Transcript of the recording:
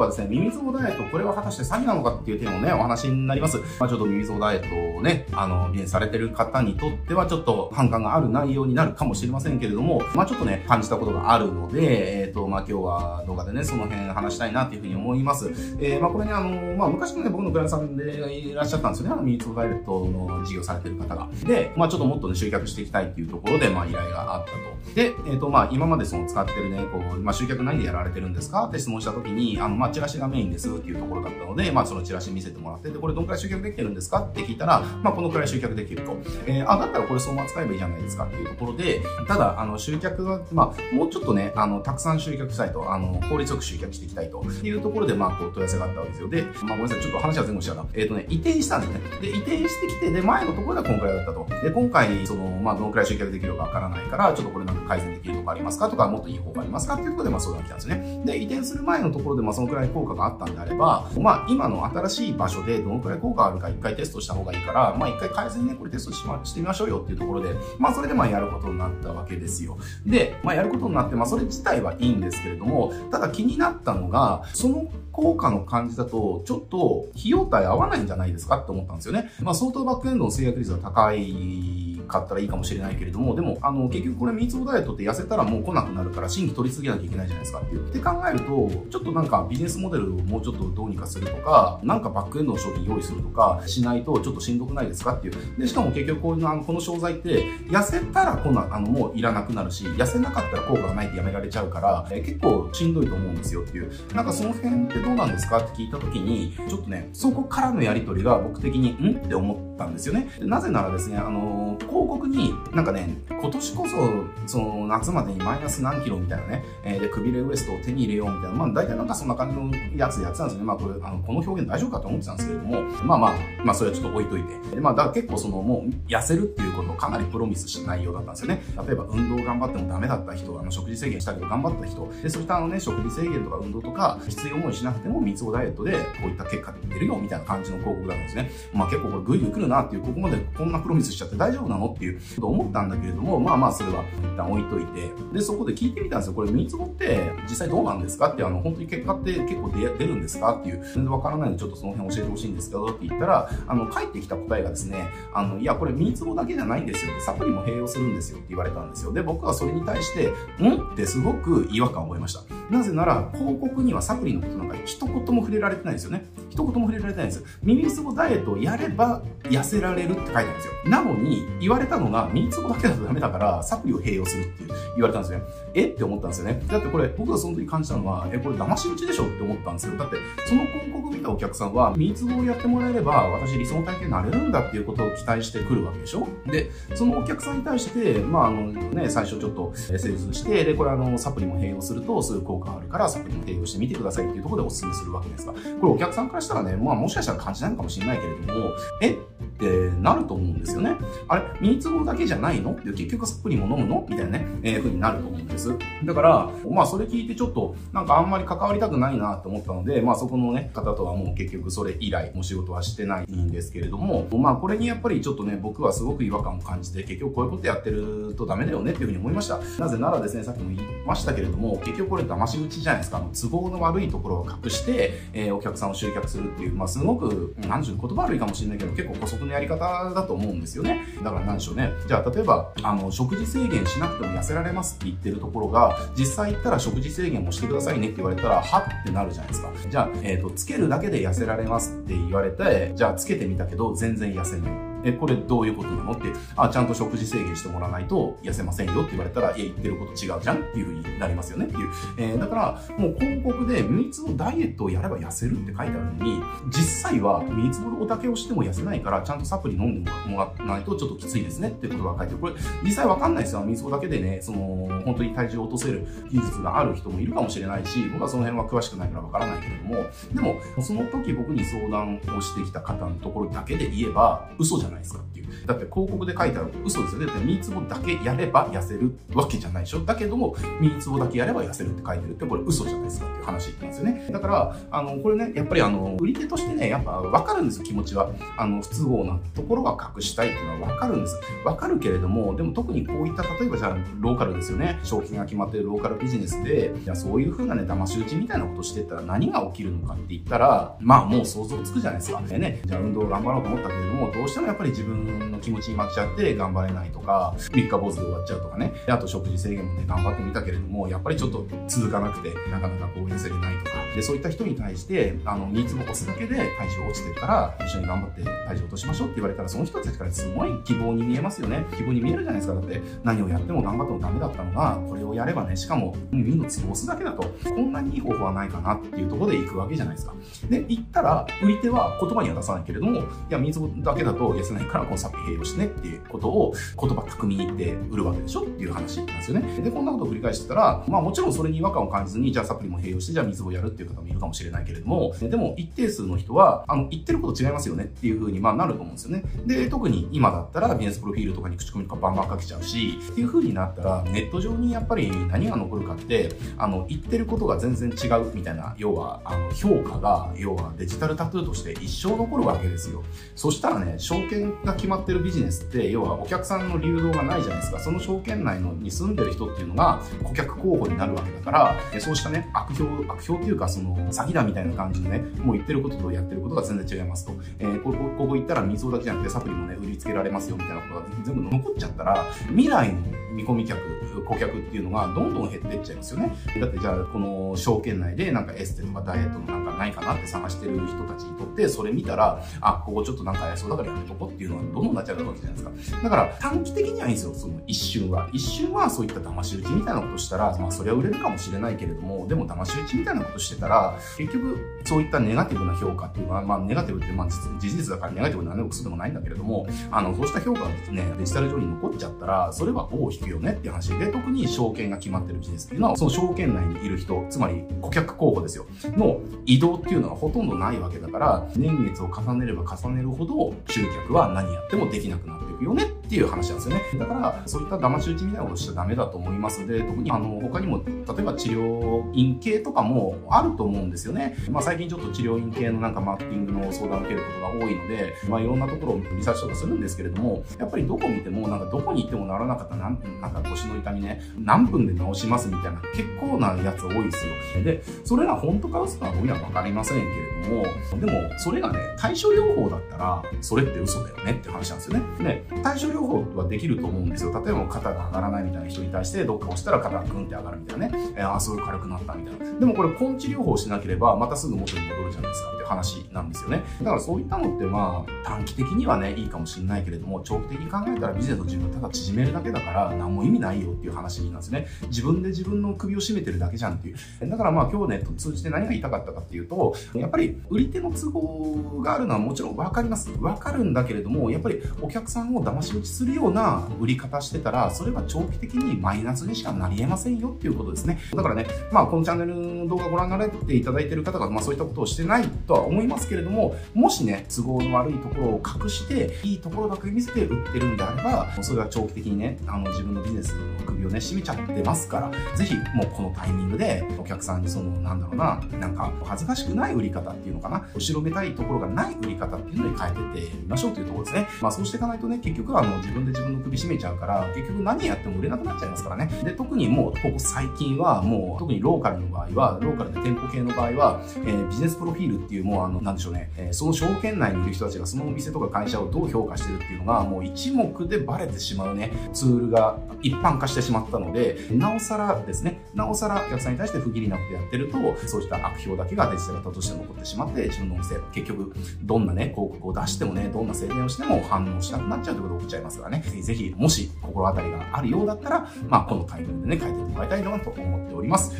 はですね、ミミズボダイエット、これは果たして詐欺なのかっていう点をね、お話になります。まあちょっとミミズボダイエットをね、あの、されてる方にとってはちょっと反感がある内容になるかもしれませんけれども、まあちょっとね、感じたことがあるので、えっ、ー、と、まあ今日は動画でね、その辺話したいなっていうふうに思います。えー、まあこれね、あの、まあ昔のね、僕のクライアントさんでいらっしゃったんですよね、あの、ミミズボダイエットの事業されてる方が。で、まあちょっともっとね、集客していきたいっていうところで、まあ依頼があったと。で、えっ、ー、と、まあ今までその使ってるね、こう、まあ集客何でやられてるんですかって質問した時に、あの、まあチラシがメインですっていうところだったので、まあそのチラシ見せてもらって、で、これどんくらい集客できてるんですかって聞いたら、まあこのくらい集客できると。えー、あ、だったらこれそのまま使えばいいじゃないですかっていうところで、ただ、あの、集客が、まあ、もうちょっとね、あの、たくさん集客したいと、あの、効率よく集客していきたいというところで、まあ、こう、問い合わせがあったわけですよ。で、まあ、ごめんなさい、ちょっと話は前後しちゃった。えっ、ー、とね、移転したんですね。で、移転してきて、で、前のところではこんくらいだったと。で、今回、その、まあ、どのくらい集客できるかわからないから、ちょっとこれなんか改善できるとこありますかとか、もっといい方法ありますかっていうところで、まあ、相談来たんですね。で、移転する前のところで、まあ、そのくらい効果があったんであれば、まあ、今の新しい場所でどのくらい効果があるか一回テストした方がいいから、まあ、一回改善ね、これテストし,、ま、してみましょうよっていうところで、まあ、それでまあ、やることになったわけですよ。で、まあ、やることになって、まあ、それ自体はいいんですけれども、ただ気になったのが、その効果の感じだと、ちょっと費用対合わないんじゃないですかって思ったんですよね。まあ、相当バックエンドの制約率が高いかったらいいかもしれないけれども、でも、あの、結局これ、ミーツボダイエットって痩せたらもう来なくなるから、新規取り続けなきゃいけないじゃないですかっていう。って考えると、ちょっとなんかビジネスモデルをもうちょっとどうにかするとか、なんかバックエンドの商品用意するとかしないとちょっとしんどくないですかっていう。で、しかも結局こういうの、あの、この商材って、痩せたら来な、あの、もういらなくなるし、痩せなかったら効果がないってやめられちゃうから、え結構しんどいと思うんですよっていう。なんかその辺ってどうなんですか？って聞いた時に、ちょっとね、そこからのやりとりが僕的に、ん？って思ってたんですよね。なぜならですね、あの、広告に、なんかね、今年こそ、その夏までにマイナス何キロみたいなね、えー、で、くびれウエストを手に入れようみたいな、まあ大体なんかそんな感じのやつやってたんですね。まあこれ、あの、この表現大丈夫かと思ってたんですけれども、まあまあ、まあそれはちょっと置いといて。で、まあだから結構そのもう痩せるっていうことをかなりプロミスした内容だったんですよね。例えば運動頑張ってもダメだった人、あの食事制限したけど頑張った人、で、そういったあのね、食事制限とか運動とか、きつい思いしなくても三つ子ダイエットでこういった結果出るよみたいな感じの広告だったんですね。まあ結構これグイグイ来るなっていう、ここまでこんなプロミスしちゃって大丈夫なの？っていうこと思ったんだけれども、まあまあそれは一旦置いといて、で、そこで聞いてみたんですよ。これ、三つ子って実際どうなんですか？って、あの、本当に結果って結構出出るんですか？っていう、全然わからないのでちょっとその辺教えてほしいんですけどって言ったら、あの、返ってきた答えがですね、あの、いや、これ三つ子だけじゃないんですよって、サプリも併用するんですよって言われたんですよ。で、僕はそれに対して、ん？ってすごく違和感を覚えました。なぜなら、広告にはサプリのことなんか一言も触れられてないですよね。一言も触れられてないんですよ。耳つぼダイエットをやれば痩せられるって書いてあるんですよ。なのに、言われたのが、耳つぼだけだとダメだから、サプリを併用するって言われたんですよね。え？って思ったんですよね。だってこれ、僕がその時感じたのは、え、これ騙し討ちでしょって思ったんですよ。だって、その広告見たお客さんは、耳つぼをやってもらえれば、私理想の体験になれるんだっていうことを期待してくるわけでしょ？で、そのお客さんに対して、まあ、あのね、最初ちょっと、施術して、で、これあの、サプリも併用すると、そういう効果あるから、サプリも併用してみてくださいっていうところでお勧めするわけですが、これお客さんからしたらね、まあもしかしたら感じないのかもしれないけれども、えってなると思うんですよね。あれ、ミニツボだけじゃないの？って結局サプリも飲むの？みたいなね、えー、風になると思うんです。だから、まあそれ聞いてちょっと、なんかあんまり関わりたくないなと思ったので、まあそこのね、方とはもう結局それ以来、お仕事はしてないんですけれども、まあこれにやっぱりちょっとね、僕はすごく違和感を感じて、結局こういうことやってるとダメだよねっていうふうに思いました。なぜならですね、さっきも言いましたけれども、結局これ騙し討ちじゃないですか。あの都合の悪いところを隠して、えー、お客さんを集客するっていう、まあすごく、何でしょう、言葉悪いかもしれないけど、結構補足のやり方だと思うんですよね。だから何でしょうね。じゃあ例えば、あの、食事制限しなくても痩せられますって言ってるところが、実際行ったら食事制限もしてくださいねって言われたら、はってなるじゃないですか。じゃあ、えっ、ー、と、つけるだけで痩せられますって言われて、じゃあつけてみたけど、全然痩せない。え、これどういうことなの？って、あ、ちゃんと食事制限してもらわないと痩せませんよって言われたら、いや、言ってること違うじゃんっていう風になりますよねっていう。えー、だから、もう広告で、ミツボダイエットをやれば痩せるって書いてあるのに、実際はミツボだけをしても痩せないから、ちゃんとサプリ飲んでもらわないとちょっときついですねっていうことが書いてある。これ、実際わかんないですよ。ミツボだけでね、その、本当に体重を落とせる技術がある人もいるかもしれないし、僕はその辺は詳しくないからわからないけれども、でも、その時僕に相談をしてきた方のところだけで言えば、嘘じゃ mais. ていう。だって広告で書いてある嘘ですよね。だってミーツボだけやれば痩せるわけじゃないでしょ。だけども、ミーツボだけやれば痩せるって書いてるってこれ嘘じゃないですかっていう話言ってますよね。だから、あの、これね、やっぱりあの、売り手としてね、やっぱわかるんです、気持ちは。あの、不都合なところは隠したいっていうのはわかるんです。わかるけれども、でも特にこういった、例えばじゃあ、ローカルですよね。賞金が決まってるローカルビジネスで、じゃそういう風なね、騙し討ちみたいなことしてったら何が起きるのかって言ったら、まあもう想像つくじゃないですか。でね、じゃあ運動頑張ろうと思ったけれども、どうしてもやっぱり自分分の気持ちに負けちゃって頑張れないとか、3日坊主で終わっちゃうとかね。であと食事制限もね、頑張ってみたけれども、やっぱりちょっと続かなくて、なかなかこう痩せれないとか。で、そういった人に対して、あの、ニーズを押すだけで体重落ちてったら、一緒に頑張って体重落としましょうって言われたら、その人たちからすごい希望に見えますよね。希望に見えるじゃないですか。だって、何をやっても頑張ってもダメだったのが、これをやればね、しかも、耳のツボ押すだけだと、こんなにいい方法はないかなっていうところで行くわけじゃないですか。で、行ったら、売り手は言葉には出さないけれども、いや、水だけだと痩せないから、このサプリ併用してねっていうことを言葉巧みに言って売るわけでしょっていう話なんですよね。で、こんなことを繰り返してたら、まあもちろんそれに違和感を感じずに、じゃあサプリも併用して、じゃあ水をやるっていう方もいるかもしれないけれども、でも一定数の人は、あの、言ってること違いますよねっていうふうに、まあなると思うんですよね。で、特に今だったらビジネスプロフィールとかに口コミとかバンバンかけちゃうし、っていうふうになったら、ネット上にやっぱり何が残るかって、あの、言ってることが全然違うみたいな、要は、あの、評価が、要はデジタルタトゥーとして一生残るわけですよ。そしたらね、証券が決まってるビジネスって、要はお客さんの流動がないじゃないですか。その証券内のに住んでる人っていうのが顧客候補になるわけだから、そうしたね、悪評、悪評っていうか、その、詐欺だみたいな感じでね、もう言ってることとやってることが全然違いますと。えー、ここ、ここ行ったら水をだけじゃなくてサプリもね、売りつけられますよみたいなことが全部残っちゃったら、未来の見込み客、顧客っていうのがどんどん減っていっちゃいますよね。だってじゃあ、この証券内でなんかエステとかダイエットのなんかないかなって探してる人たちにとって、それ見たら、あ、ここちょっとなんかやそうだからやめとこっていうのはどんどんなっちゃうわけじゃないですか。だから短期的にはいいんですよ、その一瞬は。一瞬はそういった騙し討ちみたいなことしたら、まあそれは売れるかもしれないけれども、でも騙し討ちみたいなことしてたら、結局そういったネガティブな評価っていうのは、まあネガティブってまあ事実だからネガティブな何でもクソでもないんだけれども、あの、そうした評価がですね、デジタル上に残っちゃったら、それは尾を引くよねっていう話で、特に証券が決まってるビジネスっていうのは、その証券内にいる人、つまり顧客候補ですよ、の移動っていうのはほとんどないわけだから、年月を重ねれば重ねるほど、集客は何やってでもできなくなってよねっていう話なんですよね。だから、そういった騙し討ちみたいなことしちゃダメだと思いますので、特にあの、他にも、例えば治療院系とかもあると思うんですよね。まあ最近ちょっと治療院系のなんかマーケティングの相談を受けることが多いので、まあいろんなところをリサーチとかするんですけれども、やっぱりどこ見ても、なんかどこに行ってもならなかったなんなんか腰の痛みね、何分で治しますみたいな結構なやつ多いですよ。で、それが本当か嘘か僕にはわかりませんけれども、でもそれがね、対症療法だったら、それって嘘だよねって話なんですよね。で、対症療法はできると思うんですよ。例えば肩が上がらないみたいな人に対してどっか押したら肩がグンって上がるみたいなね。えー、あ、すごい軽くなったみたいな。でもこれ根治療法しなければまたすぐ元に戻るじゃないですかっていう話なんですよね。だからそういったのってまあ短期的にはね、いいかもしれないけれども、長期的に考えたらビジネスの自分ただ縮めるだけだから何も意味ないよっていう話なんですね。自分で自分の首を絞めてるだけじゃんっていう。だからまあ今日ね、通じて何が言いたかったかっていうと、やっぱり売り手の都合があるのはもちろんわかります。わかるんだけれども、やっぱりお客さんを騙し討ちするような売り方してたら、それは長期的にマイナスにしかなり得ませんよっていうことですね。だからね、まあこのチャンネルの動画ご覧になられていただいている方が、まあそういったことをしてないとは思いますけれども、もしね、都合の悪いところを隠して、いいところだけ見せて売ってるんであれば、それは長期的にね、あの自分のビジネスの首をね、締めちゃってますから、ぜひもうこのタイミングでお客さんにその、なんだろうな、なんか恥ずかしくない売り方っていうのかな、後ろめたいところがない売り方っていうのに変えてってみましょうというところですね。まあそうしていかないとね、結局あの自分で自分の首絞めちゃうから、結局何やっても売れなくなっちゃいますからね。で、特にもうここ最近はもう、特にローカルの場合は、ローカルで店舗系の場合は、えー、ビジネスプロフィールっていうもうあの、なんでしょうね、えー、その証券内にいる人たちがそのお店とか会社をどう評価してるっていうのが、もう一目でバレてしまうね、ツールが一般化してしまったので、なおさらですね、なおさらお客さんに対して不義理なことやってると、そうした悪評だけがデジタルタとして残ってしまって、自分のお店、結局、どんなね、広告を出してもね、どんな宣伝をしても反応しなくなっちゃうということが起きちゃいますからね、ぜひぜひ、もし心当たりがあるようだったら、まあ、このタイミングでね、書いていってもらいたいなと思っております。